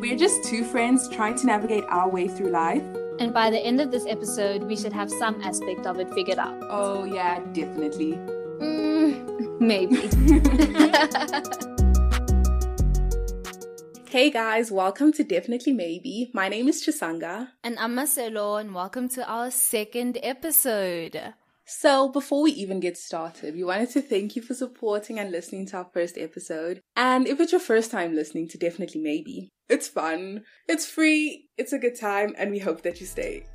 We're just two friends trying to navigate our way through life. And by the end of this episode, we should have some aspect of it figured out. Oh, yeah, definitely. Mm, maybe. hey guys, welcome to Definitely Maybe. My name is Chisanga. and I'm Marcelo, and welcome to our second episode. So, before we even get started, we wanted to thank you for supporting and listening to our first episode. And if it's your first time listening to Definitely Maybe, it's fun, it's free, it's a good time, and we hope that you stay.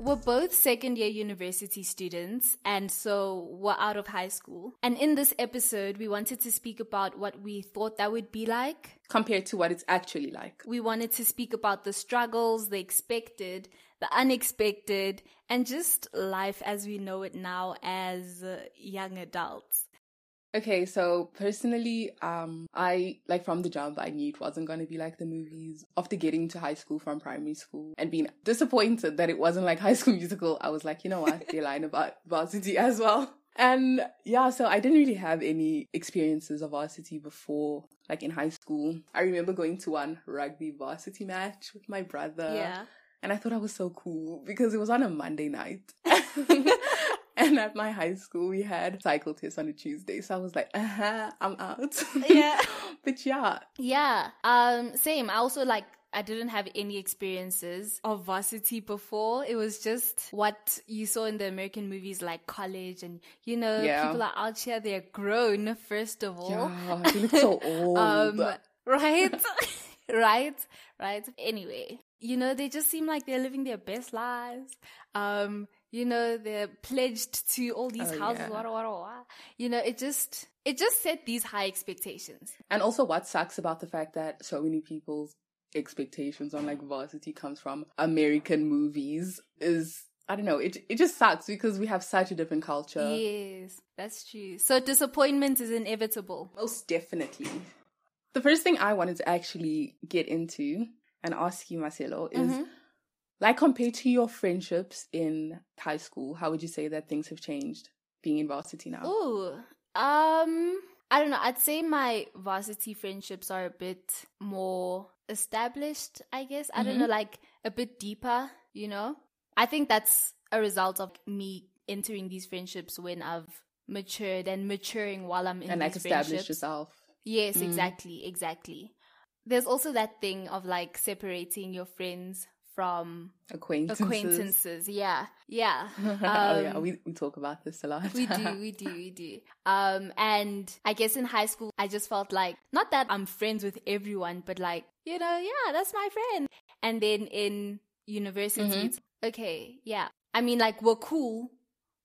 We're both second year university students, and so we're out of high school. And in this episode, we wanted to speak about what we thought that would be like. Compared to what it's actually like. We wanted to speak about the struggles, the expected, the unexpected, and just life as we know it now as uh, young adults. Okay, so personally, um, I like from the jump, I knew it wasn't going to be like the movies. After getting to high school from primary school and being disappointed that it wasn't like High School Musical, I was like, you know what, they're lying about varsity as well. And yeah, so I didn't really have any experiences of varsity before, like in high school. I remember going to one rugby varsity match with my brother. Yeah. And I thought I was so cool because it was on a Monday night. and at my high school, we had cycle tests on a Tuesday. So I was like, uh huh, I'm out. Yeah. but yeah. Yeah. Um, same. I also like I didn't have any experiences of varsity before. It was just what you saw in the American movies like college and you know, Yeah. people are out here, they're grown, first of all. Yeah, they look so old. Um right? Right? Right. Anyway, you know, they just seem like they're living their best lives. Um, you know, they're pledged to all these Oh, houses, yeah. wah, wah. You know, it just it just set these high expectations. and also what sucks about the fact that so many people's expectations on like varsity comes from American movies is I don't know, it it just sucks because we have such a different culture. Yes, that's true. So disappointment is inevitable. Most definitely. The first thing I wanted to actually get into and ask you, Marcelo, is Mhm. like compared to your friendships in high school, how would you say that things have changed being in varsity now? Ooh, um, I don't know. I'd say my varsity friendships are a bit more established. I guess I don't Mhm. know, like a bit deeper. You know, I think that's a result of me entering these friendships when I've matured and maturing while I'm in and like established yourself. Yes, Mm. exactly, exactly. There's also that thing of like separating your friends from Acquaintances. acquaintances. Yeah, yeah. oh yeah, Um, we, we talk about this a lot. we do, we do, we do. Um, and I guess in high school, I just felt like not that I'm friends with everyone, but like you know, yeah, that's my friend. And then in university, Mhm. it's okay, yeah. I mean, like we're cool,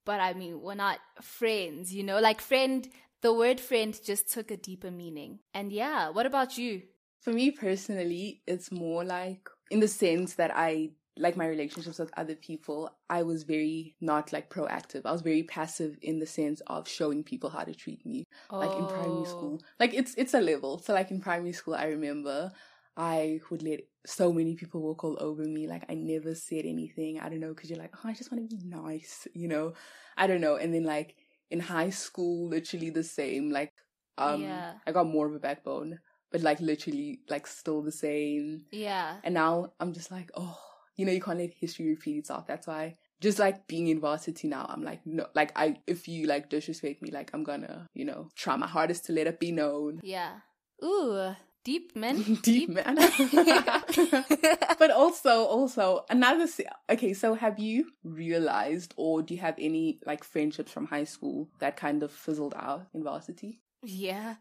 but I mean, we're not friends. You know, like friend. The word friend just took a deeper meaning. And yeah, what about you? For me personally, it's more like in the sense that I like my relationships with other people, I was very not like proactive. I was very passive in the sense of showing people how to treat me. Like in primary Oh. school. Like it's it's a level. So like in primary school I remember I would let so many people walk all over me. Like I never said anything. I don't know, because you're like, oh, I just want to be nice, you know? I don't know. And then like in high school, literally the same. Like um Yeah. I got more of a backbone. But like literally like still the same. Yeah. And now I'm just like, oh, you know, you can't let history repeat itself. That's why just like being in varsity now, I'm like, no, like I, if you like disrespect me, like I'm gonna, you know, try my hardest to let it be known. Yeah. Ooh, deep man. Deep man. but also, also another, okay, so have you realized or do you have any like friendships from high school that kind of fizzled out in varsity? yeah.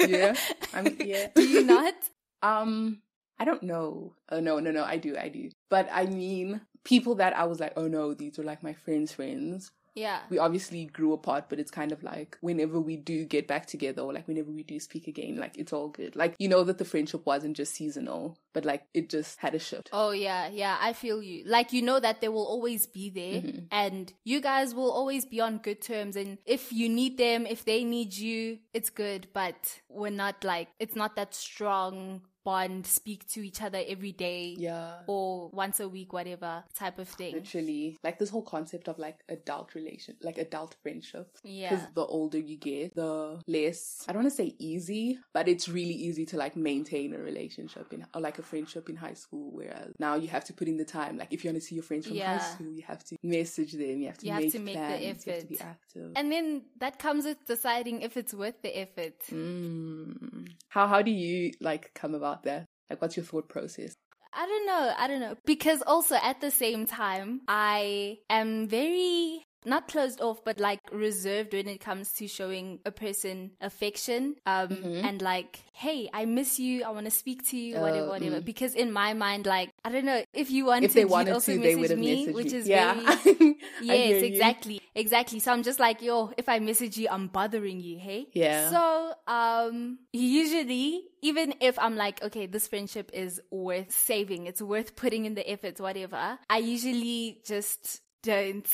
Yeah. I mean, yeah. Do you not? Um, I don't know. Oh no, no, no, I do, I do. But I mean, people that I was like, oh no, these are like my friends' friends. Yeah. We obviously grew apart, but it's kind of like whenever we do get back together or like whenever we do speak again, like it's all good. Like you know that the friendship wasn't just seasonal, but like it just had a shift. Oh yeah, yeah, I feel you. Like you know that they will always be there Mhm. and you guys will always be on good terms and if you need them, if they need you, it's good, but we're not like it's not that strong bond, speak to each other every day. Yeah. Or once a week, whatever type of thing. Literally, like this whole concept of like adult relation, like adult friendship. Yeah. Because the older you get, the less, I don't want to say easy, but it's really easy to like maintain a relationship in, or like a friendship in high school. Whereas now you have to put in the time. Like if you want to see your friends from Yeah. high school, you have to message them, you have to, You have make, to make the plans, you have to be active. And then that comes with deciding if it's worth the effort. Mm. How, how do you like come about that? Like what's your thought process? I don't know. I don't know. Because also at the same time, I am very not closed off, but like reserved when it comes to showing a person affection. Um, Mhm. and like, hey, I miss you. I want to speak to you, whatever, Oh, whatever. mm. Because in my mind, like, I don't know if you wanted, If they wanted also to, they message would have me, messaged which is yeah. very. Yes, exactly. Exactly. So I'm just like, yo, if I message you, I'm bothering you, hey? Yeah. So, um, usually, even if I'm like, okay, this friendship is worth saving, it's worth putting in the efforts, whatever, I usually just don't,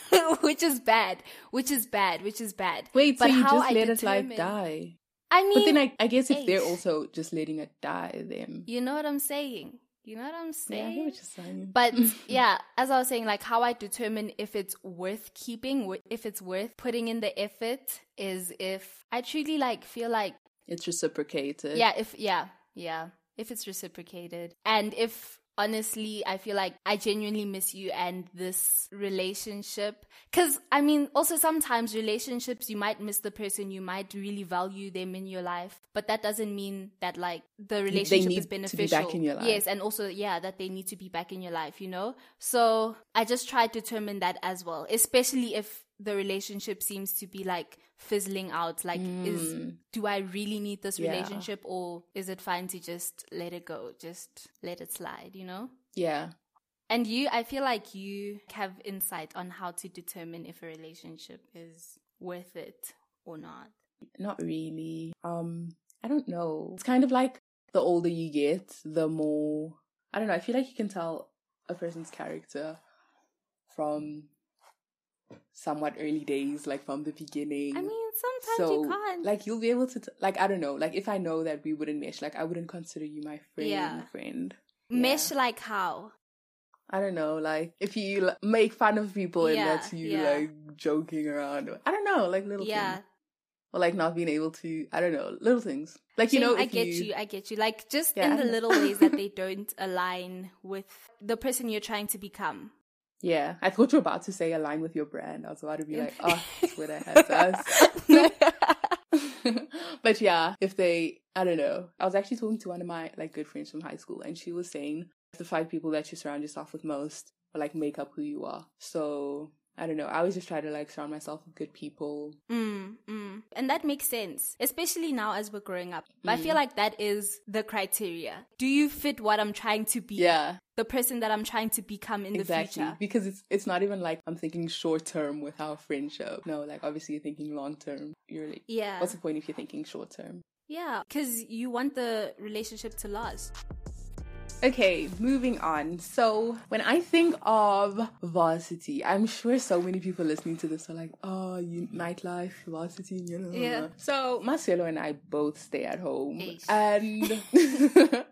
which is bad, which is bad, which is bad. Wait, But so you just I let it like die? I mean, But then I, I guess if they're also just letting it die, then you know what I'm saying? You know what I'm yeah, saying? I hear what you're saying. But yeah, as I was saying, like how I determine if it's worth keeping, if it's worth putting in the effort, is if I truly like feel like it's reciprocated. yeah, if yeah, yeah, if it's reciprocated, and if honestly I feel like I genuinely miss you and this relationship, because I mean, also sometimes relationships you might miss the person, you might really value them in your life, but that doesn't mean that like the relationship need is to be beneficial. back in your life. Yes, and also yeah, that they need to be back in your life, you know. So I just try to determine that as well, especially if the relationship seems to be like fizzling out like is do i really need this Mm. Yeah. relationship or is it fine to just let it go just let it slide you know Yeah. and you i feel like you have insight on how to determine if a relationship is worth it or not Not really. Um, I don't know. It's kind of like the older you get, the more I don't know, I feel like you can tell a person's character from somewhat early days, like from the beginning. i mean sometimes so you can't like you'll be able to t- like I don't know, like if I know that we wouldn't mesh, like I wouldn't consider you my friend Yeah. friend. mesh Yeah. like how I don't know, like if you like, make fun of people and that's you yeah. like joking around. I don't know, like little yeah things. Or like not being able to, I don't know, little things. Like you know, I get you, I get you. Like just Yeah, in the little ways that they don't align with the person you're trying to become. Yeah, I thought you were about to say align with your brand. I was about to be like, oh, Twitter has us. but yeah, if they, I don't know. I was actually talking to one of my like good friends from high school, and she was saying the five people that you surround yourself with most or like make up who you are. So I don't know. I always just try to like surround myself with good people. Mm, mm. And that makes sense, especially now as we're growing up. But I Mm. feel like that is the criteria. Do you fit what I'm trying to be? Yeah, The person that I'm trying to become in exactly. the future. Because it's it's not even like I'm thinking short term with our friendship. No, like obviously you're thinking long term. You're like, Yeah. what's the point if you're thinking short term? Yeah. Because you want the relationship to last. Okay, moving on. So, when I think of varsity, I'm sure so many people listening to this are like, oh, you, nightlife, varsity, you know. Yeah. So, Marcelo and I both stay at home. Eish. And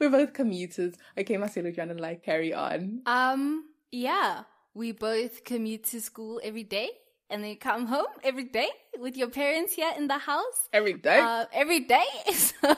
we're both commuters. Okay, Marcelo, trying to like carry on. Um, yeah. We both commute to school every day and then come home every day with your parents here in the house. Every day. uh, every day. so,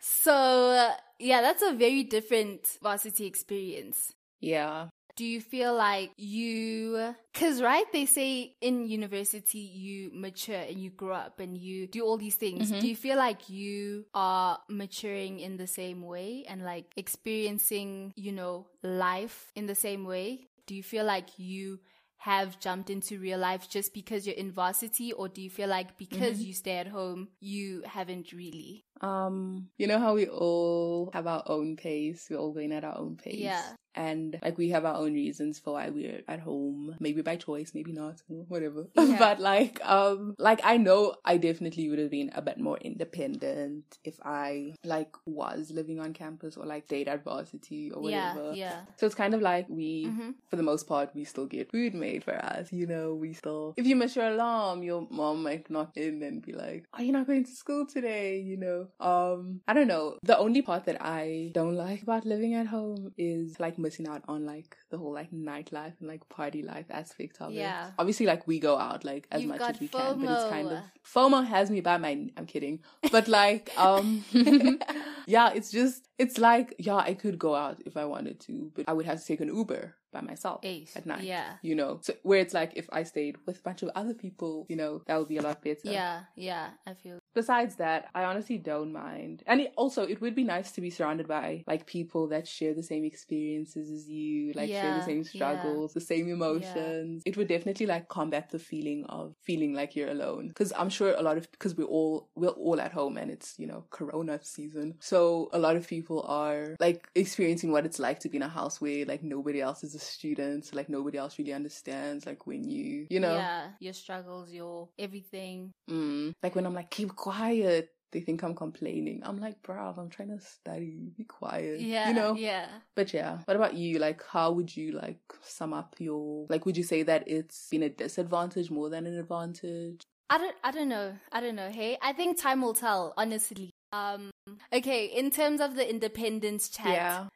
so uh, yeah, that's a very different varsity experience. yeah. Do you feel like you, cause right, they say in university you mature and you grow up and you do all these things. Mm-hmm. Do you feel like you are maturing in the same way and like experiencing, you know, life in the same way? Do you feel like you have jumped into real life just because you're in varsity or do you feel like because Mm-hmm. you stay at home you haven't really Um, you know how we all have our own pace. We're all going at our own pace. Yeah. And like we have our own reasons for why we're at home. Maybe by choice, maybe not, whatever. Yeah. but like, um, like I know I definitely would have been a bit more independent if I like was living on campus or like stayed at varsity or whatever. yeah yeah So it's kind of like we, Mhm. for the most part, we still get food made for us. You know, we still, if you miss your alarm, your mom might knock in and be like, "Are you not going to school today?" You know. Um, I don't know. The only part that I don't like about living at home is like missing out on like the whole like nightlife and like party life aspect of Yeah. it. Obviously, like we go out like as You've much as we can, but it's kind of FOMO. FOMO has me by my. I'm kidding, but like, um, yeah, it's just it's like yeah, I could go out if I wanted to, but I would have to take an Uber by myself Eight. at night. Yeah. You know, so where it's like if I stayed with a bunch of other people, you know, that would be a lot better. Yeah, yeah, I feel. Besides that, I honestly don't mind. And it, also, it would be nice to be surrounded by like people that share the same experiences as you, like share the same yeah. struggles, the same emotions. It would definitely like combat the feeling of feeling like you're alone. Cause I'm sure a lot of, cause we're all, we're all at home and it's, you know, Corona season. So a lot of people are like experiencing what it's like to be in a house where like nobody else is a student. So like nobody else really understands like when you, you know, Yeah, your struggles, your everything. Mm. Like when I'm like, keep quiet, they think I'm complaining. I'm like, bruv, I'm trying to study. Be quiet. Yeah, You know? yeah. But yeah. What about you? Like, how would you like sum up your like? Would you say that it's been a disadvantage more than an advantage? I don't I don't know. I don't know. Hey, I think time will tell, honestly. Um okay, in terms of the independence chat,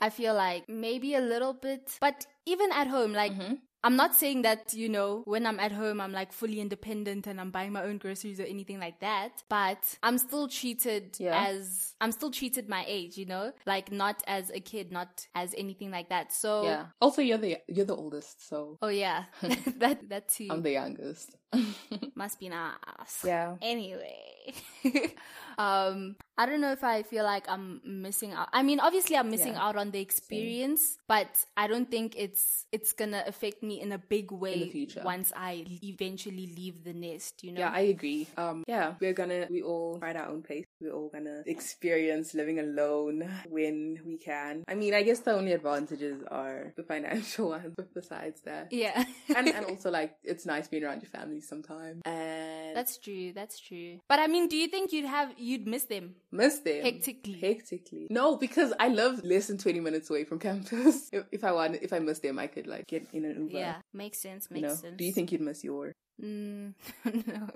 I feel like maybe a little bit, but even at home like Mhm. I'm not saying that, you know, when I'm at home, I'm like fully independent and I'm buying my own groceries or anything like that. But I'm still treated Yeah. as, I'm still treated my age, you know, like not as a kid, not as anything like that. So, Yeah. Also, you're the you're the oldest, so oh yeah, that, that too I'm the youngest. must be nice. yeah. Anyway, um, I don't know if I feel like I'm missing out. I mean, obviously, I'm missing Yeah. out on the experience, but I don't think it's it's gonna affect me in a big way future. once I eventually leave the nest. You know? Yeah, I agree. Um, yeah, we're gonna, we all find our own pace. We're all gonna experience living alone when we can. I mean, I guess the only advantages are the financial ones, but besides that. yeah. and, and also, like, it's nice being around your family sometimes. And that's true. That's true. But I mean, do you think you'd have you'd miss them miss them. hectically? Hectically. No, because I live less than 20 minutes away from campus. if, if I want, if I miss them, I could, like, get in an Uber. yeah, makes sense. You Makes know? sense. Do you think you'd miss your? Mm, no.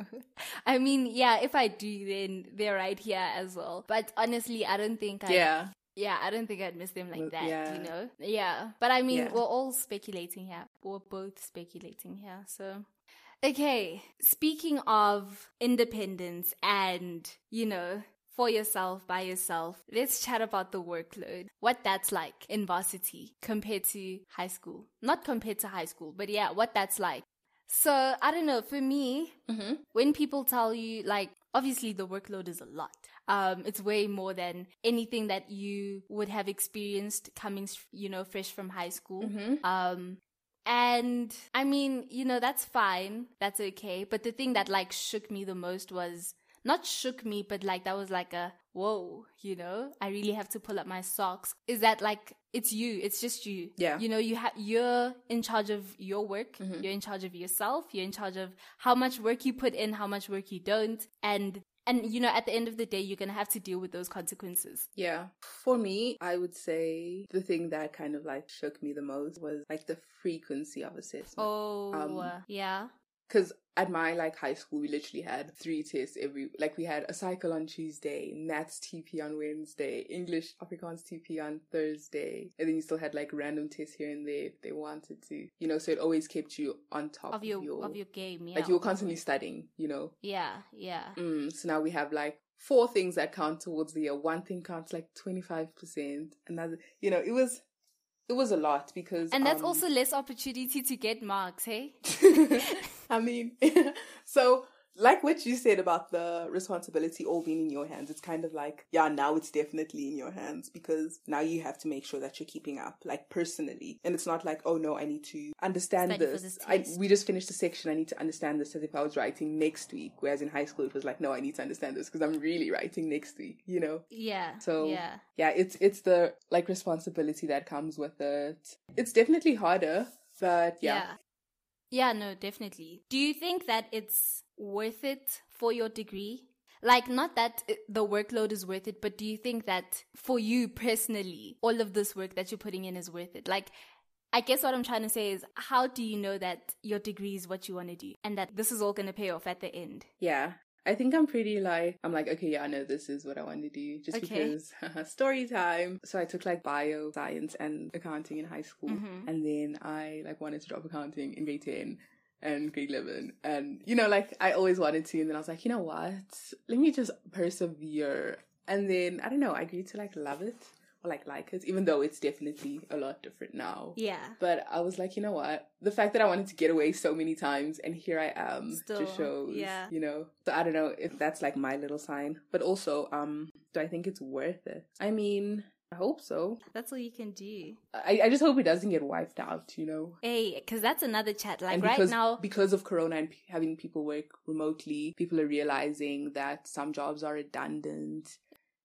I mean, yeah, if I do, then they're right here as well. But honestly, I don't think I. Yeah. Yeah, I don't think I'd miss them like that, yeah. you know? Yeah. But I mean, Yeah. we're all speculating here. We're both speculating here. So, okay. Speaking of independence and, you know, for yourself, by yourself, let's chat about the workload. What that's like in varsity compared to high school. Not compared to high school, but yeah, what that's like. So, I don't know. For me, Mm-hmm. when people tell you like obviously the workload is a lot um it's way more than anything that you would have experienced coming you know fresh from high school Mm-hmm. um and i mean you know that's fine that's okay but the thing that like shook me the most was not shook me but like that was like a whoa you know i really have to pull up my socks is that like it's you it's just you Yeah. you know you have you're in charge of your work Mhm. you're in charge of yourself you're in charge of how much work you put in how much work you don't and and you know at the end of the day you're gonna have to deal with those consequences Yeah. For me, I would say the thing that kind of like shook me the most was like the frequency of assessment. oh Um, yeah Because at my like high school, we literally had three tests every, like we had a cycle on Tuesday, maths TP on Wednesday, English Afrikaans TP on Thursday, and then you still had like random tests here and there if they wanted to, you know, so it always kept you on top of your, of your game yeah like you were constantly studying, you know. yeah yeah Mm, so now we have like four things that count towards the year. One thing counts like 25%. Another, you know, it was, it was a lot because. and that's um, also less opportunity to get marks hey I mean, so like what you said about the responsibility all being in your hands, it's kind of like, yeah, now it's definitely in your hands because now you have to make sure that you're keeping up, like personally. And it's not like, oh no, I need to understand Study this. this I, we just finished a section, I need to understand this as if I was writing next week. Whereas in high school, it was like, no, I need to understand this because I'm really writing next week, you know? yeah So yeah yeah, it's it's the like responsibility that comes with it. It's definitely harder, but yeah. yeah yeah no definitely do you think that it's worth it for your degree like not that the workload is worth it but do you think that for you personally all of this work that you're putting in is worth it like I guess what I'm trying to say is, how do you know that your degree is what you want to do and that this is all going to pay off at the end? Yeah. I think I'm pretty like I'm like okay yeah I know this is what I want to do just Okay. because story time. So I took like bio, science, and accounting in high school, Mhm. and then I like wanted to drop accounting in grade ten and grade eleven, and you know like I always wanted to, and then I was like you know what, let me just persevere, and then I don't know I grew to like love it or like like it, even though it's definitely a lot different now. Yeah. But I was like, you know what? The fact that I wanted to get away so many times and here I am Still, just shows, yeah. you know. So I don't know if that's like my little sign. But also, um, do I think it's worth it? I mean, I hope so. That's all you can do. I, I just hope it doesn't get wiped out, you know. Hey, because that's another chat. Like and right because, now, because of Corona and p- having people work remotely, people are realizing that some jobs are redundant.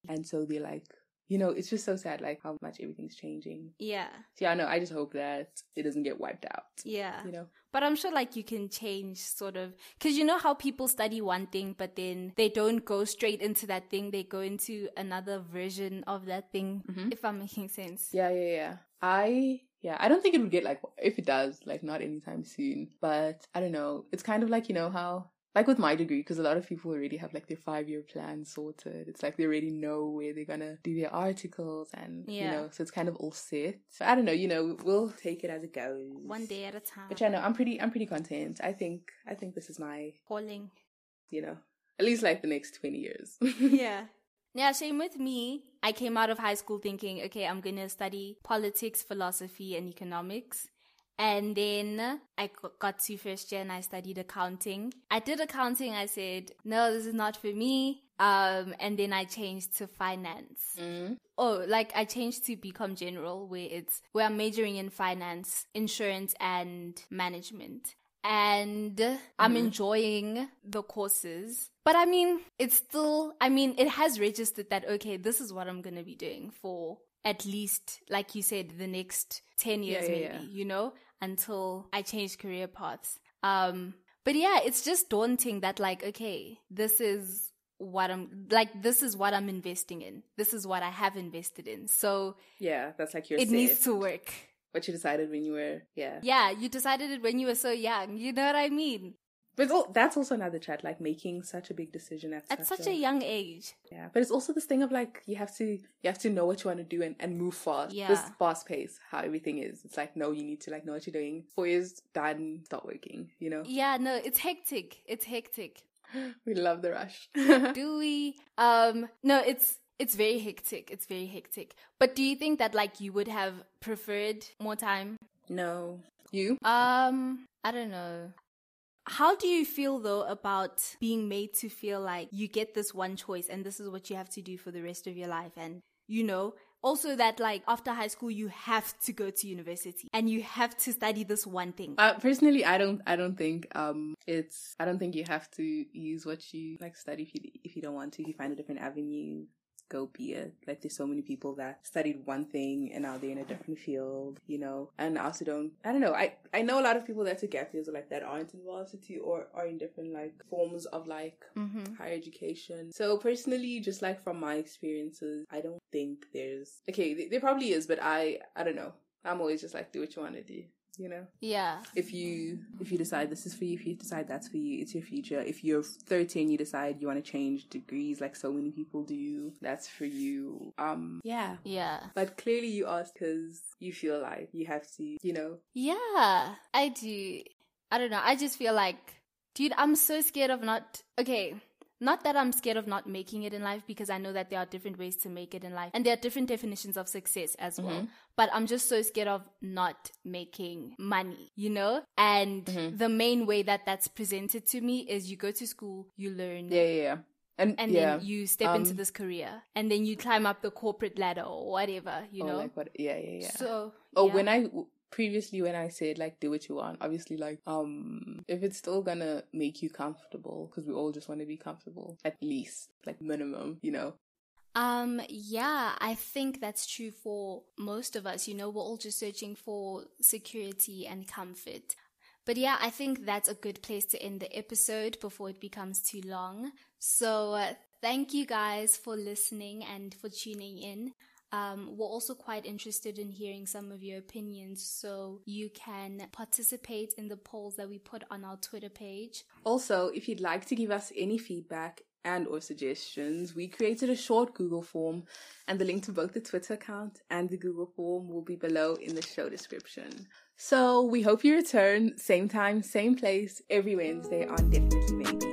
And so they're like, you know, it's just so sad, like how much everything's changing. yeah, So yeah, no, I just hope that it doesn't get wiped out. yeah. You know? But I'm sure like you can change sort of because you know how people study one thing, but then they don't go straight into that thing. They go into another version of that thing. Mhm. If I'm making sense. Yeah, yeah, yeah. I yeah, I don't think it would get like if it does, like not anytime soon. But I don't know. It's kind of like you know how like with my degree, because a lot of people already have like their five year plan sorted. It's like they already know where they're gonna do their articles and you Yeah. know, so it's kind of all set. So I don't know, you know, we'll take it as it goes. One day at a time. But yeah, no, I'm pretty I'm pretty content. I think I think this is my Calling. you know at least like the next twenty years. yeah. Yeah, same with me. I came out of high school thinking, okay, I'm going to study politics, philosophy, and economics. And then I got to first year and I studied accounting. I did accounting. I said, no, this is not for me. Um, and then I changed to finance. mm Oh, like I changed to become general where it's, where I'm majoring in finance, insurance, and management. And I'm Mhm. enjoying the courses. But I mean, it's still, I mean, it has registered that, okay, this is what I'm going to be doing for at least, like you said, the next 10 years, Yeah, maybe, yeah, yeah. you know, until I change career paths. Um, but yeah, it's just daunting that like, okay, this is what I'm like, this is what I'm investing in. This is what I have invested in. So Yeah, that's like your it needs to work. what you decided when you were yeah. Yeah, you decided it when you were so young. You know what I mean? But that's also another chat, like making such a big decision at, At such a young age. yeah. But it's also this thing of like you have to you have to know what you want to do and, and move fast. Yeah. This fast pace, how everything is. It's like no, you need to like know what you're doing. Four years done, start working. You know, Yeah, no, it's hectic. It's hectic. we love the rush. do we? Um, no, it's it's very hectic. It's very hectic. But do you think that like you would have preferred more time? no, you. Um, I don't know. How do you feel though about being made to feel like you get this one choice and this is what you have to do for the rest of your life and you know also that like after high school you have to go to university and you have to study this one thing. Uh, personally, I don't. I don't think um it's. I don't think you have to use what you like study if you if you don't want to. If you find a different avenue, go be it. Like there's so many people that studied one thing and now they're in a different field, you know. And I also don't. I don't know. I I know a lot of people that took gap years like that aren't in varsity or are in different like forms of like Mm-hmm. higher education. So personally, just like from my experiences, I don't think there's okay. There, there probably is, but I I don't know. I'm always just like do what you want to do. You know Yeah. if you if you decide this is for you if you decide that's for you it's your future if you're 13 you decide you want to change degrees like so many people do that's for you um yeah Yeah. but clearly you asked because you feel like you have to you know Yeah, I do. I don't know. I just feel like, dude, I'm so scared of not. Okay, not that I'm scared of not making it in life because I know that there are different ways to make it in life and there are different definitions of success as well. Mhm. But I'm just so scared of not making money, you know? And Mhm. the main way that that's presented to me is you go to school, you learn. yeah yeah, yeah. and, And yeah then you step into Um, this career, and then you climb up the corporate ladder or whatever, you know. like what yeah yeah yeah So oh yeah. when i previously when i said like do what you want obviously like um if it's still gonna make you comfortable because we all just want to be comfortable at least like minimum you know Um, yeah, I think that's true for most of us. You know, we're all just searching for security and comfort. But yeah, I think that's a good place to end the episode before it becomes too long. So, uh, thank you guys for listening and for tuning in. Um, we're also quite interested in hearing some of your opinions, so you can participate in the polls that we put on our Twitter page. Also, if you'd like to give us any feedback and or suggestions, we created a short Google form and the link to both the Twitter account and the Google form will be below in the show description. So we hope you return same time, same place every Wednesday on Definitely Maybe.